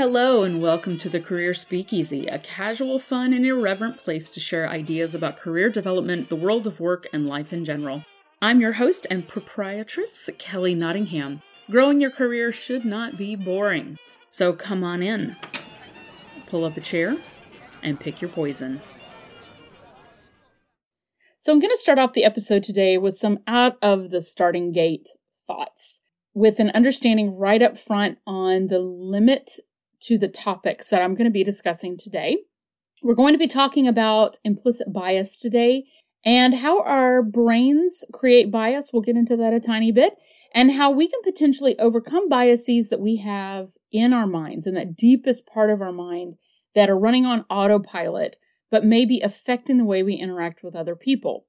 Hello, and welcome to the Career Speakeasy, a casual, fun, and irreverent place to share ideas about career development, the world of work, and life in general. I'm your host and proprietress, Kelly Nottingham. Growing your career should not be boring, so come on in. Pull up a chair and pick your poison. So, I'm going to start off the episode today with some out of the starting gate thoughts with an understanding right up front on the limit to the topics that I'm going to be discussing today. We're going to be talking about implicit bias today and how our brains create bias. We'll get into that a tiny bit and how we can potentially overcome biases that we have in our minds, in that deepest part of our mind that are running on autopilot, but may be affecting the way we interact with other people.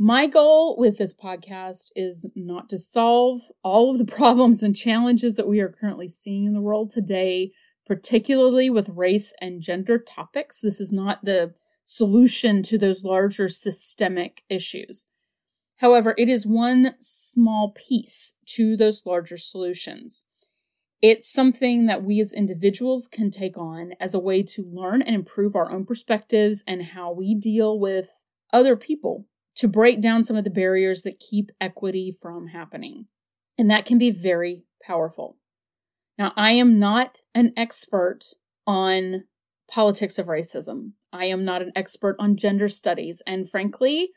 My goal with this podcast is not to solve all of the problems and challenges that we are currently seeing in the world today, particularly with race and gender topics. This is not the solution to those larger systemic issues. However, it is one small piece to those larger solutions. It's something that we as individuals can take on as a way to learn and improve our own perspectives and how we deal with other people to break down some of the barriers that keep equity from happening. And that can be very powerful. Now, I am not an expert on politics of racism. I am not an expert on gender studies. And frankly,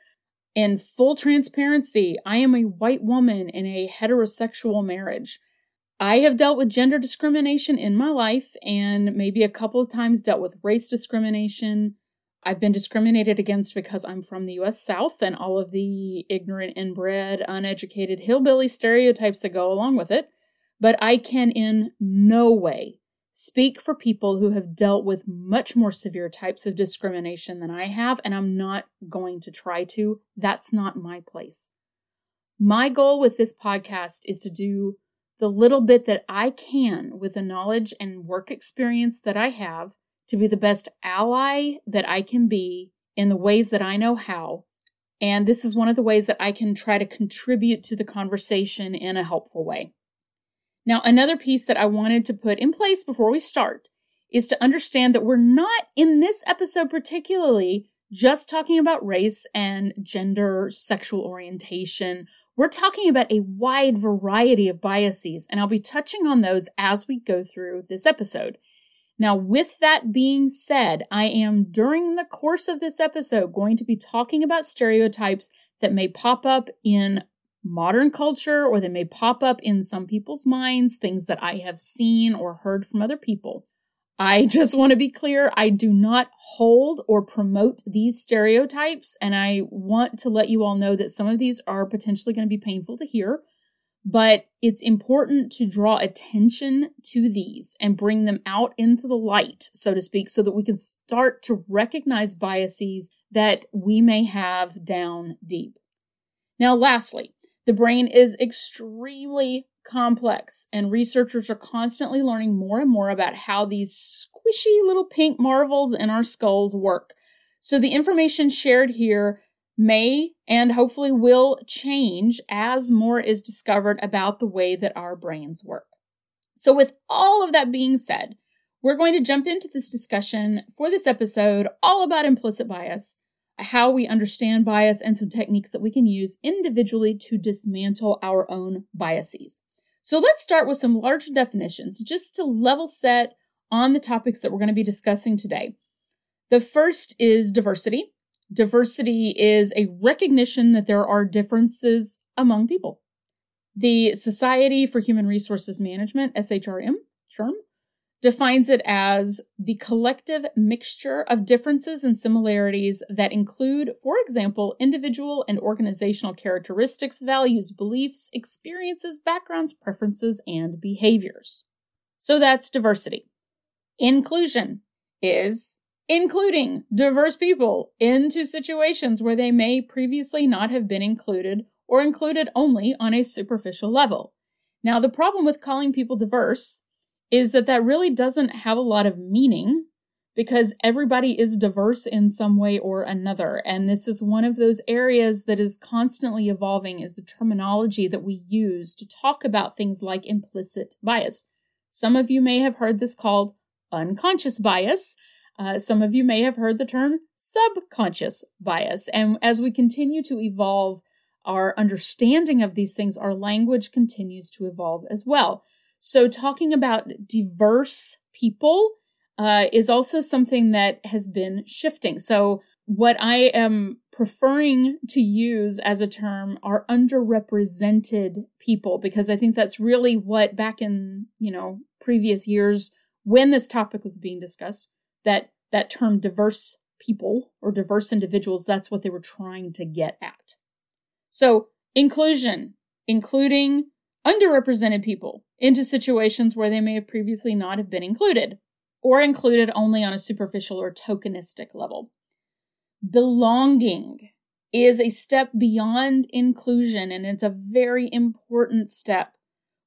in full transparency, I am a white woman in a heterosexual marriage. I have dealt with gender discrimination in my life and maybe a couple of times dealt with race discrimination. I've been discriminated against because I'm from the US South and all of the ignorant, inbred, uneducated hillbilly stereotypes that go along with it but I can in no way speak for people who have dealt with much more severe types of discrimination than I have, and I'm not going to try to. That's not my place. My goal with this podcast is to do the little bit that I can with the knowledge and work experience that I have to be the best ally that I can be in the ways that I know how. And this is one of the ways that I can try to contribute to the conversation in a helpful way. Now, another piece that I wanted to put in place before we start is to understand that we're not in this episode particularly just talking about race and gender, sexual orientation. We're talking about a wide variety of biases, and I'll be touching on those as we go through this episode. Now, with that being said, I am during the course of this episode going to be talking about stereotypes that may pop up in modern culture or they may pop up in some people's minds, things that I have seen or heard from other people. I just want to be clear I do not hold or promote these stereotypes, and I want to let you all know that some of these are potentially going to be painful to hear. But it's important to draw attention to these and bring them out into the light, so to speak, so that we can start to recognize biases that we may have down deep. Now, lastly, the brain is extremely complex, and researchers are constantly learning more and more about how these squishy little pink marvels in our skulls work. So, the information shared here may and hopefully will change as more is discovered about the way that our brains work. So, with all of that being said, we're going to jump into this discussion for this episode all about implicit bias how we understand bias, and some techniques that we can use individually to dismantle our own biases. So let's start with some larger definitions just to level set on the topics that we're going to be discussing today. The first is diversity. Diversity is a recognition that there are differences among people. The Society for Human Resources Management, SHRM, defines it as the collective mixture of differences and similarities that include, for example, individual and organizational characteristics, values, beliefs, experiences, backgrounds, preferences, and behaviors. So that's diversity. Inclusion is including diverse people into situations where they may previously not have been included or included only on a superficial level. Now, the problem with calling people diverse is that that really doesn't have a lot of meaning because everybody is diverse in some way or another. And this is one of those areas that is constantly evolving is the terminology that we use to talk about things like implicit bias. Some of you may have heard this called unconscious bias. Uh, some of you may have heard the term subconscious bias. And as we continue to evolve our understanding of these things, our language continues to evolve as well. So, talking about diverse people uh, is also something that has been shifting. So, what I am preferring to use as a term are underrepresented people because I think that's really what back in, you know, previous years when this topic was being discussed, that that term diverse people or diverse individuals, that's what they were trying to get at. So, inclusion, including underrepresented people into situations where they may have previously not have been included or included only on a superficial or tokenistic level. Belonging is a step beyond inclusion, and it's a very important step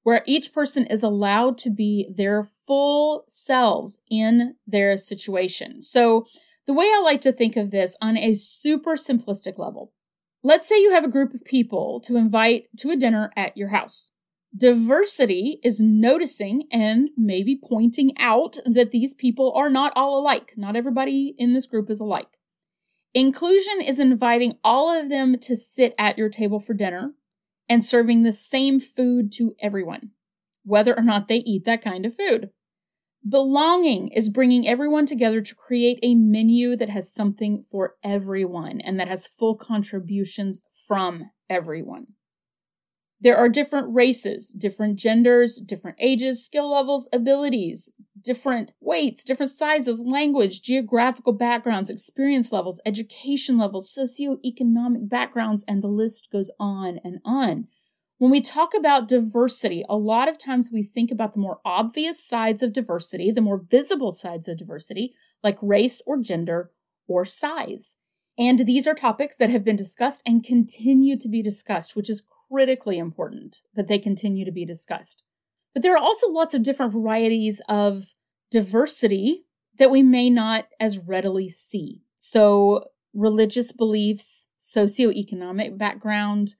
where each person is allowed to be their full selves in their situation. So, the way I like to think of this on a super simplistic level let's say you have a group of people to invite to a dinner at your house. Diversity is noticing and maybe pointing out that these people are not all alike. Not everybody in this group is alike. Inclusion is inviting all of them to sit at your table for dinner and serving the same food to everyone, whether or not they eat that kind of food. Belonging is bringing everyone together to create a menu that has something for everyone and that has full contributions from everyone. There are different races, different genders, different ages, skill levels, abilities, different weights, different sizes, language, geographical backgrounds, experience levels, education levels, socioeconomic backgrounds, and the list goes on and on. When we talk about diversity, a lot of times we think about the more obvious sides of diversity, the more visible sides of diversity, like race or gender or size. And these are topics that have been discussed and continue to be discussed, which is critically important that they continue to be discussed. But there are also lots of different varieties of diversity that we may not as readily see. So, religious beliefs, socioeconomic background,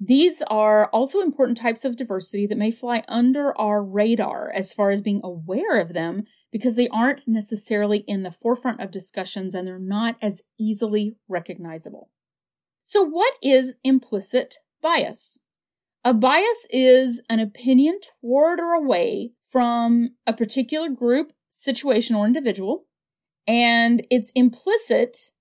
these are also important types of diversity that may fly under our radar as far as being aware of them because they aren't necessarily in the forefront of discussions and they're not as easily recognizable. So, what is implicit bias? A bias is an opinion toward or away from a particular group, situation, or individual, and it's implicit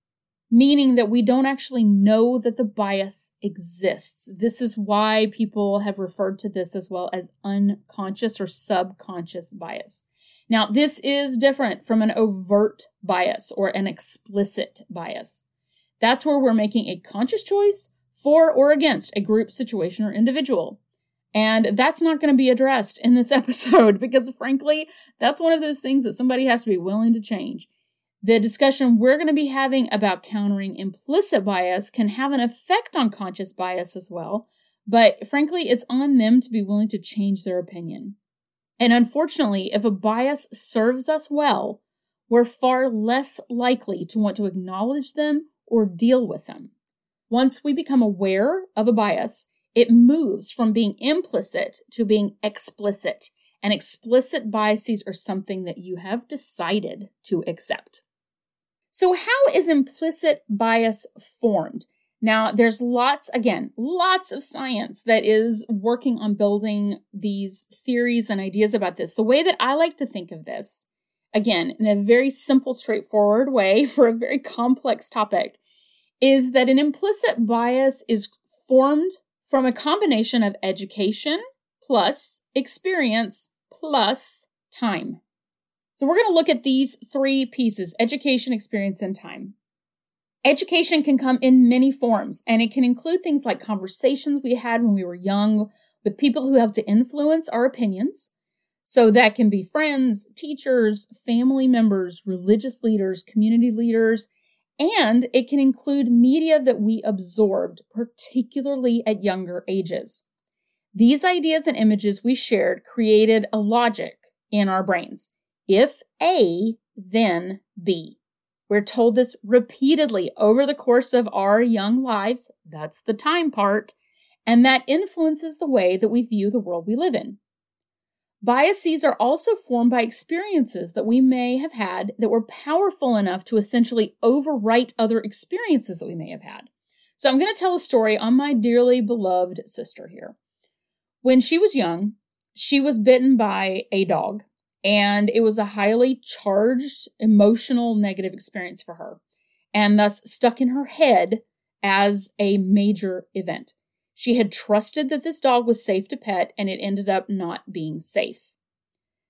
meaning that we don't actually know that the bias exists. This is why people have referred to this as well as unconscious or subconscious bias. Now, this is different from an overt bias or an explicit bias. That's where we're making a conscious choice for or against a group, situation, or individual. And that's not going to be addressed in this episode because, frankly, that's one of those things that somebody has to be willing to change. The discussion we're going to be having about countering implicit bias can have an effect on conscious bias as well, but frankly, it's on them to be willing to change their opinion. And unfortunately, if a bias serves us well, we're far less likely to want to acknowledge them or deal with them. Once we become aware of a bias, it moves from being implicit to being explicit. And explicit biases are something that you have decided to accept. So, how is implicit bias formed? Now, there's lots, again, lots of science that is working on building these theories and ideas about this. The way that I like to think of this, again, in a very simple, straightforward way for a very complex topic, is that an implicit bias is formed from a combination of education plus experience plus time. So we're going to look at these three pieces education, experience, and time. Education can come in many forms, and it can include things like conversations we had when we were young with people who helped to influence our opinions. So that can be friends, teachers, family members, religious leaders, community leaders, and it can include media that we absorbed, particularly at younger ages. These ideas and images we shared created a logic in our brains. If A, then B. We're told this repeatedly over the course of our young lives. That's the time part. And that influences the way that we view the world we live in. Biases are also formed by experiences that we may have had that were powerful enough to essentially overwrite other experiences that we may have had. So I'm going to tell a story on my dearly beloved sister here. When she was young, she was bitten by a dog, and it was a highly charged, emotional, negative experience for her, and thus stuck in her head as a major event. She had trusted that this dog was safe to pet, and it ended up not being safe.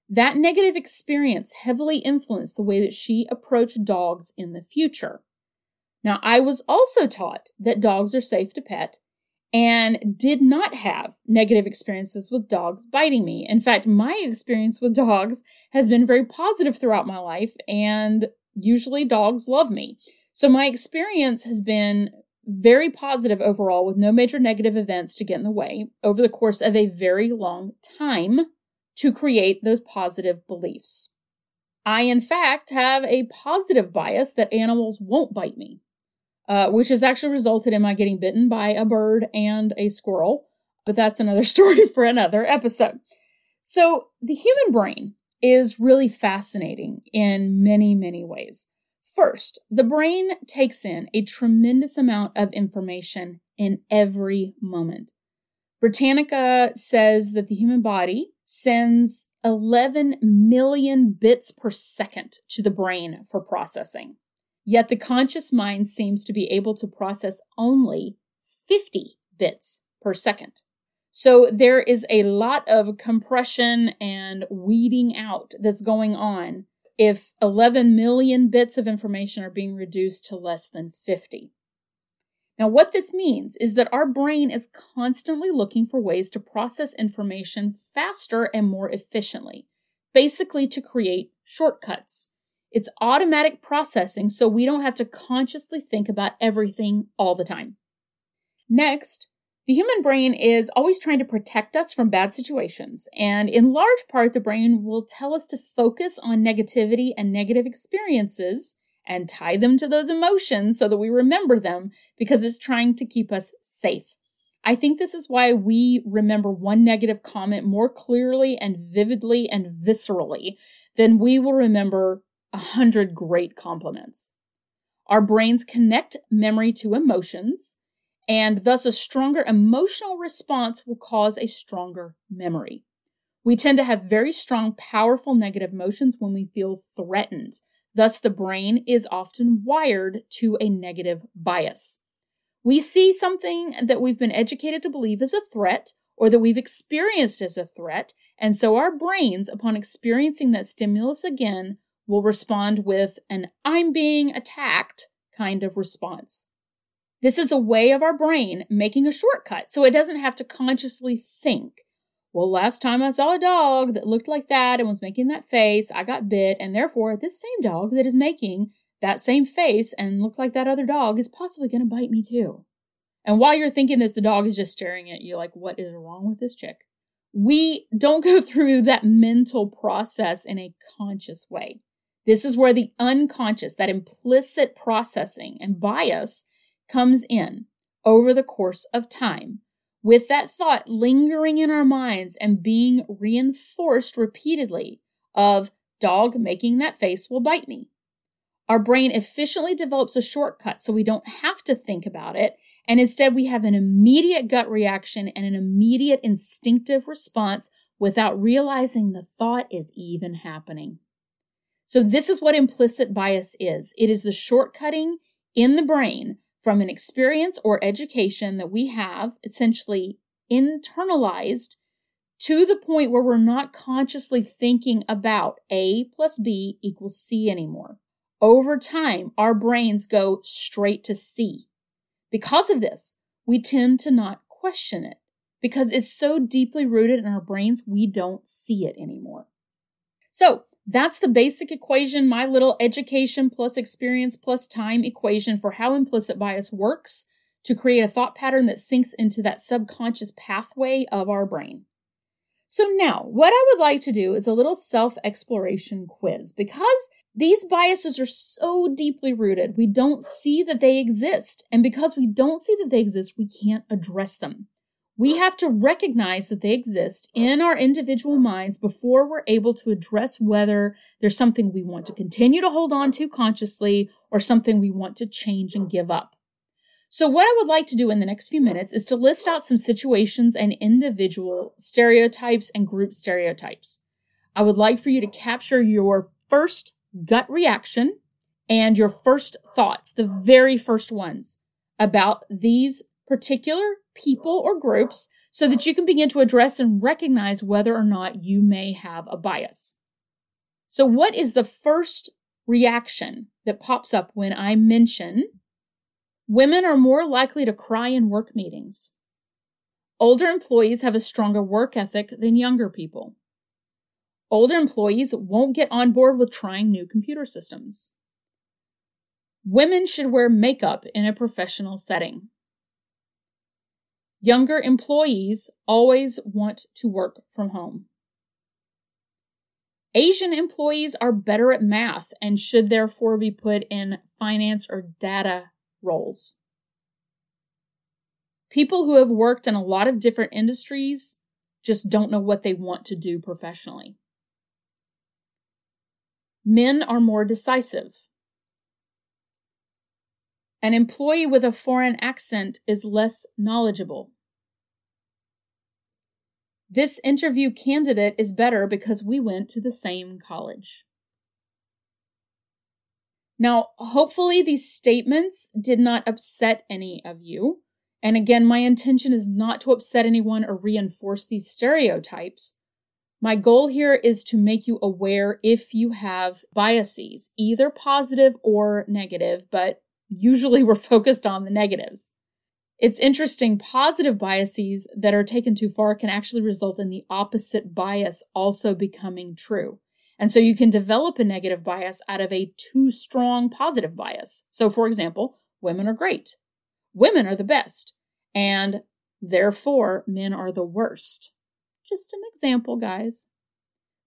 That negative experience heavily influenced the way that she approached dogs in the future. Now, I was also taught that dogs are safe to pet and did not have negative experiences with dogs biting me. In fact, my experience with dogs has been very positive throughout my life, and usually dogs love me. So, my experience has been very positive overall with no major negative events to get in the way over the course of a very long time to create those positive beliefs. I, in fact, have a positive bias that animals won't bite me, uh, which has actually resulted in my getting bitten by a bird and a squirrel. But that's another story for another episode. So, the human brain is really fascinating in many, many ways. First, the brain takes in a tremendous amount of information in every moment. Britannica says that the human body sends 11 million bits per second to the brain for processing. Yet the conscious mind seems to be able to process only 50 bits per second. So there is a lot of compression and weeding out that's going on if 11 million bits of information are being reduced to less than 50. Now, what this means is that our brain is constantly looking for ways to process information faster and more efficiently, basically to create shortcuts. It's automatic processing, so we don't have to consciously think about everything all the time. Next, the human brain is always trying to protect us from bad situations, and in large part, the brain will tell us to focus on negativity and negative experiences and tie them to those emotions so that we remember them because it's trying to keep us safe. I think this is why we remember one negative comment more clearly and vividly and viscerally than we will remember a hundred great compliments. Our brains connect memory to emotions and thus a stronger emotional response will cause a stronger memory. We tend to have very strong, powerful negative emotions when we feel threatened. Thus, the brain is often wired to a negative bias. We see something that we've been educated to believe is a threat or that we've experienced as a threat, and so our brains, upon experiencing that stimulus again, will respond with an I'm being attacked kind of response. This is a way of our brain making a shortcut so it doesn't have to consciously think. Well, last time I saw a dog that looked like that and was making that face, I got bit, and therefore this same dog that is making that same face and looked like that other dog is possibly going to bite me too. And while you're thinking this, the dog is just staring at you like, what is wrong with this chick? We don't go through that mental process in a conscious way. This is where the unconscious, that implicit processing and bias comes in over the course of time, with that thought lingering in our minds and being reinforced repeatedly of dog making that face will bite me. Our brain efficiently develops a shortcut so we don't have to think about it, and instead we have an immediate gut reaction and an immediate instinctive response without realizing the thought is even happening. So, this is what implicit bias is it is the shortcutting in the brain from an experience or education that we have essentially internalized to the point where we're not consciously thinking about A plus B equals C anymore. Over time, our brains go straight to C. Because of this, we tend to not question it because it's so deeply rooted in our brains, we don't see it anymore. So, that's the basic equation, my little education plus experience plus time equation for how implicit bias works to create a thought pattern that sinks into that subconscious pathway of our brain. So, now what I would like to do is a little self exploration quiz because these biases are so deeply rooted, we don't see that they exist. And because we don't see that they exist, we can't address them. We have to recognize that they exist in our individual minds before we're able to address whether there's something we want to continue to hold on to consciously or something we want to change and give up. So, what I would like to do in the next few minutes is to list out some situations and individual stereotypes and group stereotypes. I would like for you to capture your first gut reaction and your first thoughts, the very first ones about these particular people or groups so that you can begin to address and recognize whether or not you may have a bias. So, what is the first reaction that pops up when I mention women are more likely to cry in work meetings? Older employees have a stronger work ethic than younger people. Older employees won't get on board with trying new computer systems. Women should wear makeup in a professional setting. Younger employees always want to work from home. Asian employees are better at math and should therefore be put in finance or data roles. People who have worked in a lot of different industries just don't know what they want to do professionally. Men are more decisive. An employee with a foreign accent is less knowledgeable. This interview candidate is better because we went to the same college. Now, hopefully, these statements did not upset any of you. And again, my intention is not to upset anyone or reinforce these stereotypes. My goal here is to make you aware if you have biases, either positive or negative, but usually we're focused on the negatives. It's interesting, positive biases that are taken too far can actually result in the opposite bias also becoming true. And so you can develop a negative bias out of a too strong positive bias. So, for example, women are great, women are the best, and therefore men are the worst. Just an example, guys.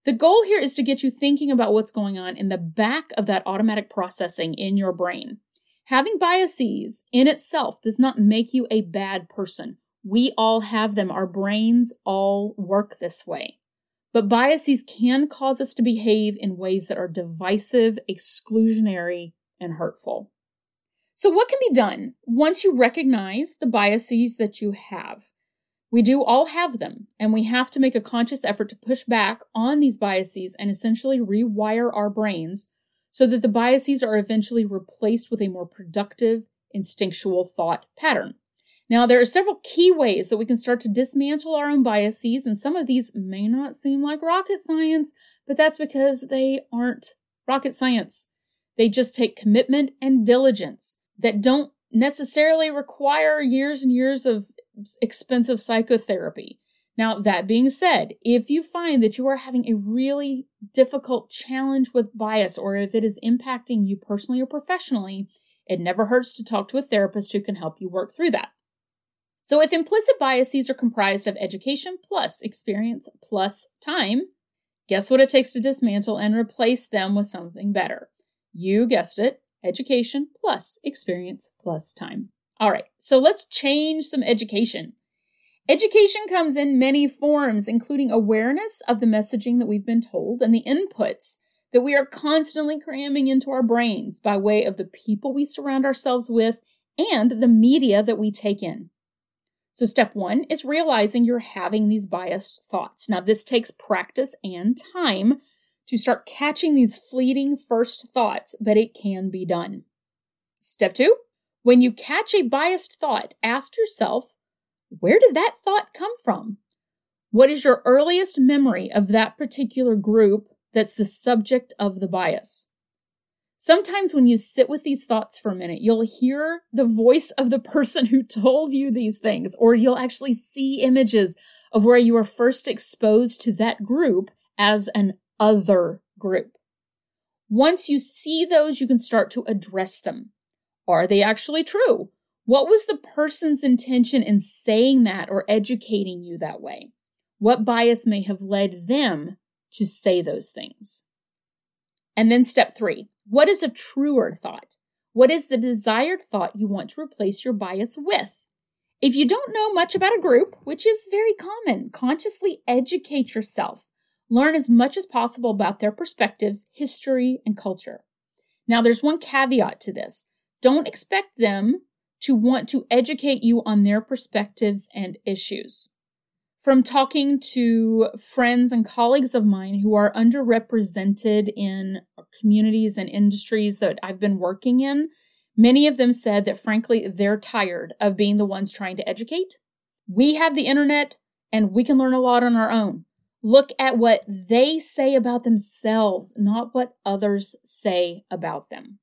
The goal here is to get you thinking about what's going on in the back of that automatic processing in your brain. Having biases in itself does not make you a bad person. We all have them. Our brains all work this way. But biases can cause us to behave in ways that are divisive, exclusionary, and hurtful. So, what can be done once you recognize the biases that you have? We do all have them, and we have to make a conscious effort to push back on these biases and essentially rewire our brains so that the biases are eventually replaced with a more productive, instinctual thought pattern. Now, there are several key ways that we can start to dismantle our own biases, and some of these may not seem like rocket science, but that's because they aren't rocket science. They just take commitment and diligence that don't necessarily require years and years of expensive psychotherapy. Now, that being said, if you find that you are having a really difficult challenge with bias or if it is impacting you personally or professionally, it never hurts to talk to a therapist who can help you work through that. So, if implicit biases are comprised of education plus experience plus time, guess what it takes to dismantle and replace them with something better? You guessed it education plus experience plus time. All right, so let's change some education. Education comes in many forms, including awareness of the messaging that we've been told and the inputs that we are constantly cramming into our brains by way of the people we surround ourselves with and the media that we take in. So, step one is realizing you're having these biased thoughts. Now, this takes practice and time to start catching these fleeting first thoughts, but it can be done. Step two, when you catch a biased thought, ask yourself, where did that thought come from? What is your earliest memory of that particular group that's the subject of the bias? Sometimes when you sit with these thoughts for a minute, you'll hear the voice of the person who told you these things, or you'll actually see images of where you were first exposed to that group as an other group. Once you see those, you can start to address them. Are they actually true? What was the person's intention in saying that or educating you that way? What bias may have led them to say those things? And then step three what is a truer thought? What is the desired thought you want to replace your bias with? If you don't know much about a group, which is very common, consciously educate yourself. Learn as much as possible about their perspectives, history, and culture. Now, there's one caveat to this. Don't expect them to want to educate you on their perspectives and issues. From talking to friends and colleagues of mine who are underrepresented in communities and industries that I've been working in, many of them said that frankly, they're tired of being the ones trying to educate. We have the internet and we can learn a lot on our own. Look at what they say about themselves, not what others say about them.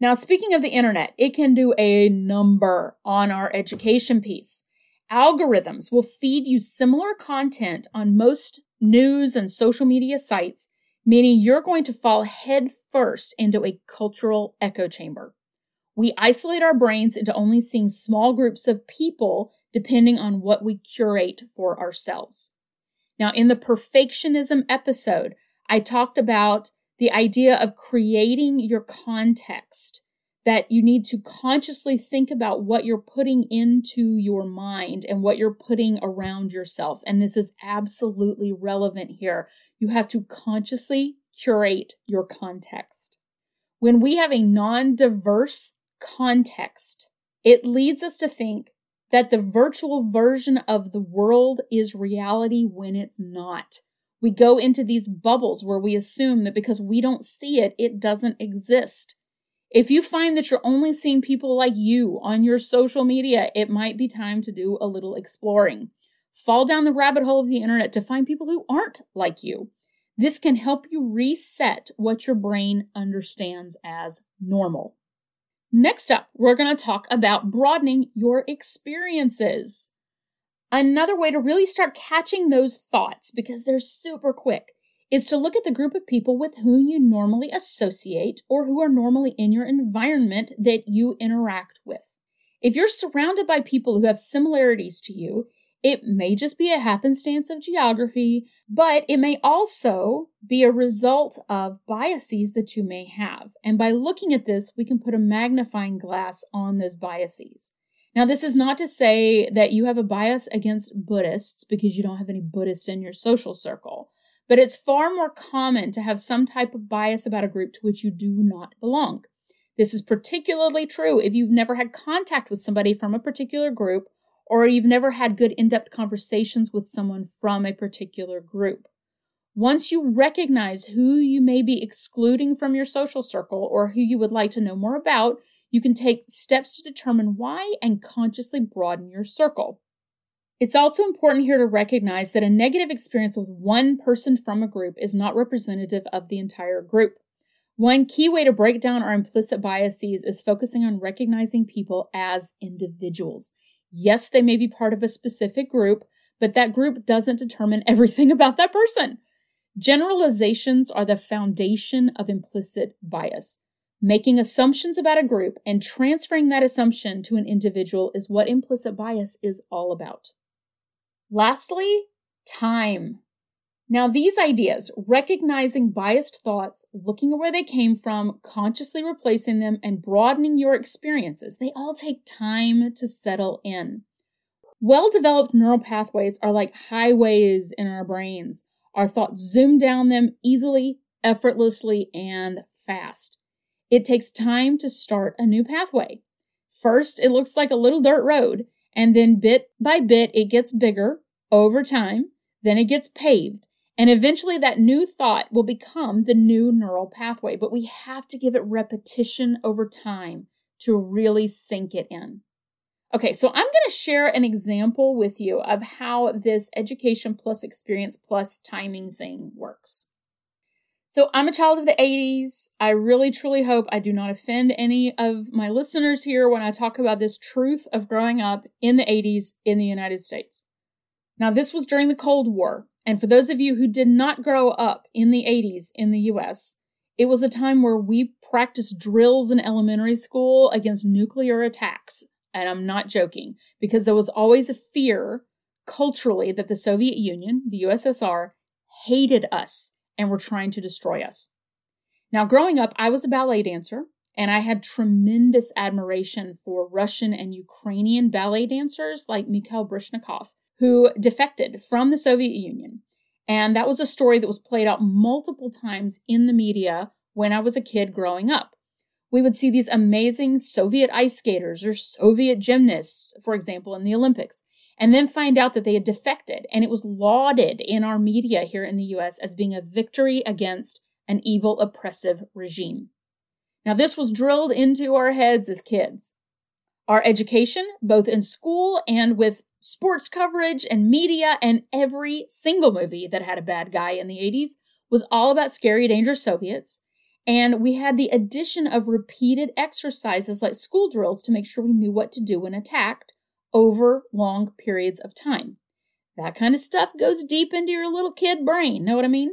Now, speaking of the internet, it can do a number on our education piece. Algorithms will feed you similar content on most news and social media sites, meaning you're going to fall headfirst into a cultural echo chamber. We isolate our brains into only seeing small groups of people depending on what we curate for ourselves. Now, in the perfectionism episode, I talked about the idea of creating your context that you need to consciously think about what you're putting into your mind and what you're putting around yourself. And this is absolutely relevant here. You have to consciously curate your context. When we have a non diverse context, it leads us to think that the virtual version of the world is reality when it's not. We go into these bubbles where we assume that because we don't see it, it doesn't exist. If you find that you're only seeing people like you on your social media, it might be time to do a little exploring. Fall down the rabbit hole of the internet to find people who aren't like you. This can help you reset what your brain understands as normal. Next up, we're going to talk about broadening your experiences. Another way to really start catching those thoughts, because they're super quick, is to look at the group of people with whom you normally associate or who are normally in your environment that you interact with. If you're surrounded by people who have similarities to you, it may just be a happenstance of geography, but it may also be a result of biases that you may have. And by looking at this, we can put a magnifying glass on those biases. Now, this is not to say that you have a bias against Buddhists because you don't have any Buddhists in your social circle, but it's far more common to have some type of bias about a group to which you do not belong. This is particularly true if you've never had contact with somebody from a particular group or you've never had good in depth conversations with someone from a particular group. Once you recognize who you may be excluding from your social circle or who you would like to know more about, you can take steps to determine why and consciously broaden your circle. It's also important here to recognize that a negative experience with one person from a group is not representative of the entire group. One key way to break down our implicit biases is focusing on recognizing people as individuals. Yes, they may be part of a specific group, but that group doesn't determine everything about that person. Generalizations are the foundation of implicit bias. Making assumptions about a group and transferring that assumption to an individual is what implicit bias is all about. Lastly, time. Now, these ideas, recognizing biased thoughts, looking at where they came from, consciously replacing them, and broadening your experiences, they all take time to settle in. Well developed neural pathways are like highways in our brains. Our thoughts zoom down them easily, effortlessly, and fast. It takes time to start a new pathway. First, it looks like a little dirt road, and then bit by bit, it gets bigger over time. Then it gets paved and eventually that new thought will become the new neural pathway, but we have to give it repetition over time to really sink it in. Okay, so I'm going to share an example with you of how this education plus experience plus timing thing works. So I'm a child of the 80s. I really truly hope I do not offend any of my listeners here when I talk about this truth of growing up in the 80s in the United States. Now, this was during the Cold War, and for those of you who did not grow up in the 80s in the US, it was a time where we practiced drills in elementary school against nuclear attacks. And I'm not joking, because there was always a fear culturally that the Soviet Union, the USSR, hated us and were trying to destroy us. Now, growing up, I was a ballet dancer, and I had tremendous admiration for Russian and Ukrainian ballet dancers like Mikhail Baryshnikov, who defected from the Soviet Union. And that was a story that was played out multiple times in the media when I was a kid growing up. We would see these amazing Soviet ice skaters or Soviet gymnasts, for example, in the Olympics, and then find out that they had defected. And it was lauded in our media here in the US as being a victory against an evil, oppressive regime. Now, this was drilled into our heads as kids. Our education, both in school and with sports coverage and media and every single movie that had a bad guy in the 80s, was all about scary, dangerous Soviets. And we had the addition of repeated exercises like school drills to make sure we knew what to do when attacked over long periods of time. That kind of stuff goes deep into your little kid brain, know what I mean?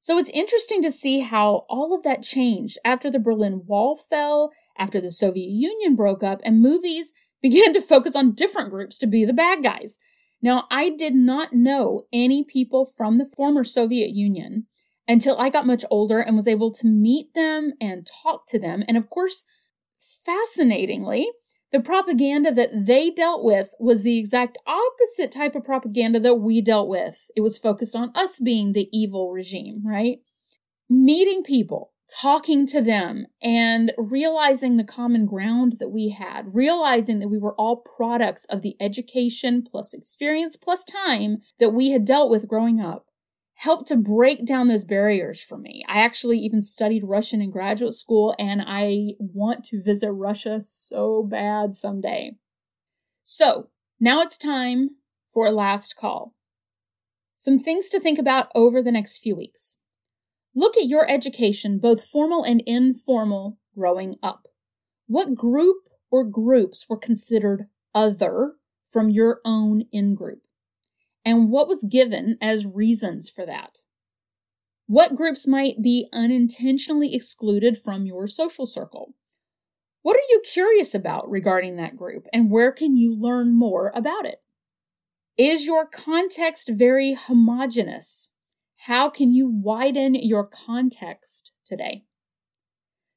So it's interesting to see how all of that changed after the Berlin Wall fell, after the Soviet Union broke up, and movies began to focus on different groups to be the bad guys. Now, I did not know any people from the former Soviet Union until I got much older and was able to meet them and talk to them. And of course, fascinatingly, the propaganda that they dealt with was the exact opposite type of propaganda that we dealt with. It was focused on us being the evil regime, right? Meeting people, talking to them, and realizing the common ground that we had, realizing that we were all products of the education plus experience plus time that we had dealt with growing up helped to break down those barriers for me. I actually even studied Russian in graduate school and I want to visit Russia so bad someday. So now it's time for a last call. Some things to think about over the next few weeks. Look at your education, both formal and informal, growing up. What group or groups were considered other from your own in group? And what was given as reasons for that. What groups might be unintentionally excluded from your social circle? What are you curious about regarding that group, and where can you learn more about it? Is your context very homogenous? How can you widen your context today?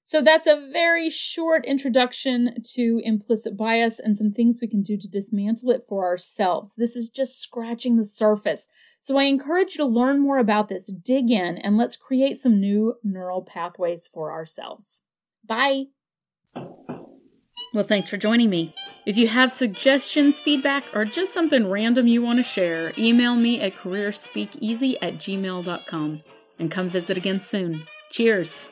So that's a very short introduction to implicit bias and some things we can do to dismantle it for ourselves. This is just scratching the surface. So I encourage you to learn more about this, dig in, and let's create some new neural pathways for ourselves. Bye. Well, thanks for joining me. If you have suggestions, feedback, or just something random you want to share, email me at careerspeakeasy at gmail.com and come visit again soon. Cheers.